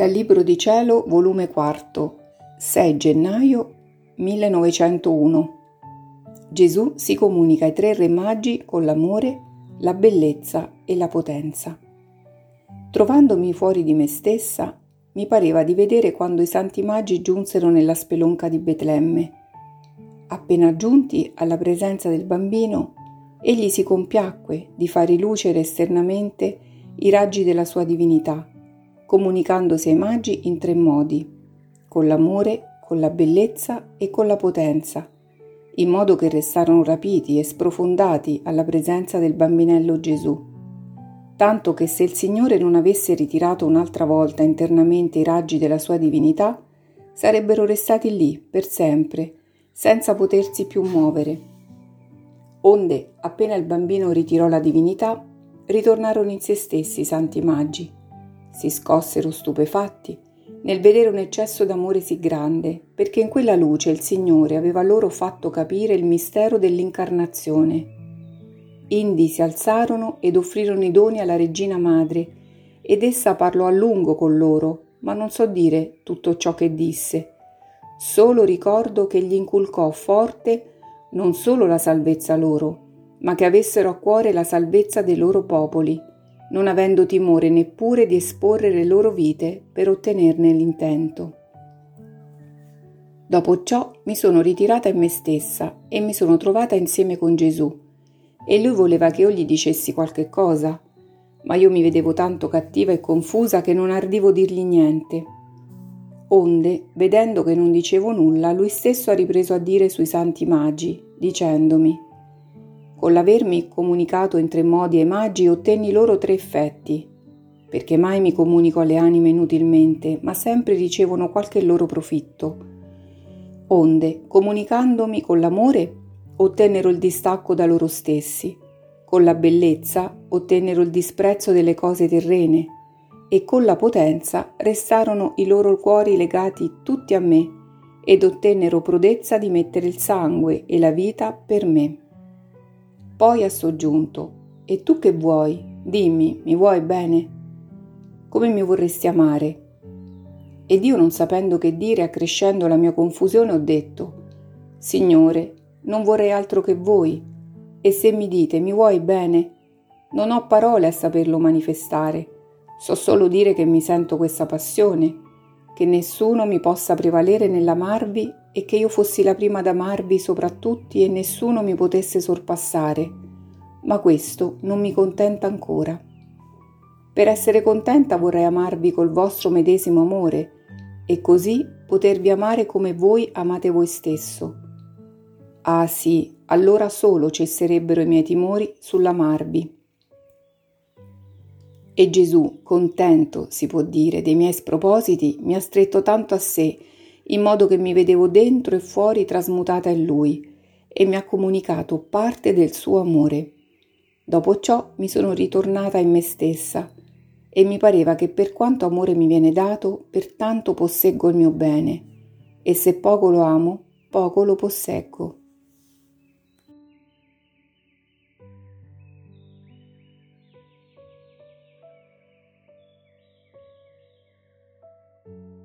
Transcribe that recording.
Dal Libro di Cielo, volume 4, 6 gennaio 1901. Gesù si comunica ai tre re magi con l'amore, la bellezza e la potenza. Trovandomi fuori di me stessa, mi pareva di vedere quando i santi magi giunsero nella spelonca di Betlemme. Appena giunti alla presenza del bambino, egli si compiacque di far rilucere esternamente i raggi della sua divinità comunicandosi ai magi in tre modi, con l'amore, con la bellezza e con la potenza, in modo che restarono rapiti e sprofondati alla presenza del bambinello Gesù. Tanto che se il Signore non avesse ritirato un'altra volta internamente i raggi della sua divinità, sarebbero restati lì per sempre, senza potersi più muovere. Onde, appena il bambino ritirò la divinità, ritornarono in se stessi i santi magi si scossero stupefatti nel vedere un eccesso d'amore sì grande, perché in quella luce il Signore aveva loro fatto capire il mistero dell'incarnazione. Indi si alzarono ed offrirono i doni alla regina madre, ed essa parlò a lungo con loro, ma non so dire tutto ciò che disse. Solo ricordo che gli inculcò forte non solo la salvezza loro, ma che avessero a cuore la salvezza dei loro popoli non avendo timore neppure di esporre le loro vite per ottenerne l'intento. Dopo ciò mi sono ritirata in me stessa e mi sono trovata insieme con Gesù, e lui voleva che io gli dicessi qualche cosa, ma io mi vedevo tanto cattiva e confusa che non ardivo dirgli niente. Onde, vedendo che non dicevo nulla, lui stesso ha ripreso a dire sui santi magi, dicendomi con l'avermi comunicato in tre modi ai magi ottenni loro tre effetti, perché mai mi comunico alle anime inutilmente, ma sempre ricevono qualche loro profitto. Onde, comunicandomi con l'amore, ottennero il distacco da loro stessi, con la bellezza ottennero il disprezzo delle cose terrene, e con la potenza restarono i loro cuori legati tutti a me, ed ottennero prodezza di mettere il sangue e la vita per me. Poi ha soggiunto, E tu che vuoi? Dimmi, mi vuoi bene? Come mi vorresti amare? Ed io non sapendo che dire, accrescendo la mia confusione, ho detto, Signore, non vorrei altro che voi, e se mi dite mi vuoi bene, non ho parole a saperlo manifestare, so solo dire che mi sento questa passione, che nessuno mi possa prevalere nell'amarvi e che io fossi la prima ad amarvi sopra tutti e nessuno mi potesse sorpassare, ma questo non mi contenta ancora. Per essere contenta vorrei amarvi col vostro medesimo amore e così potervi amare come voi amate voi stesso. Ah sì, allora solo cesserebbero i miei timori sull'amarvi. E Gesù, contento, si può dire, dei miei spropositi, mi ha stretto tanto a sé in modo che mi vedevo dentro e fuori trasmutata in lui e mi ha comunicato parte del suo amore. Dopo ciò mi sono ritornata in me stessa e mi pareva che per quanto amore mi viene dato, pertanto posseggo il mio bene e se poco lo amo, poco lo posseggo. thank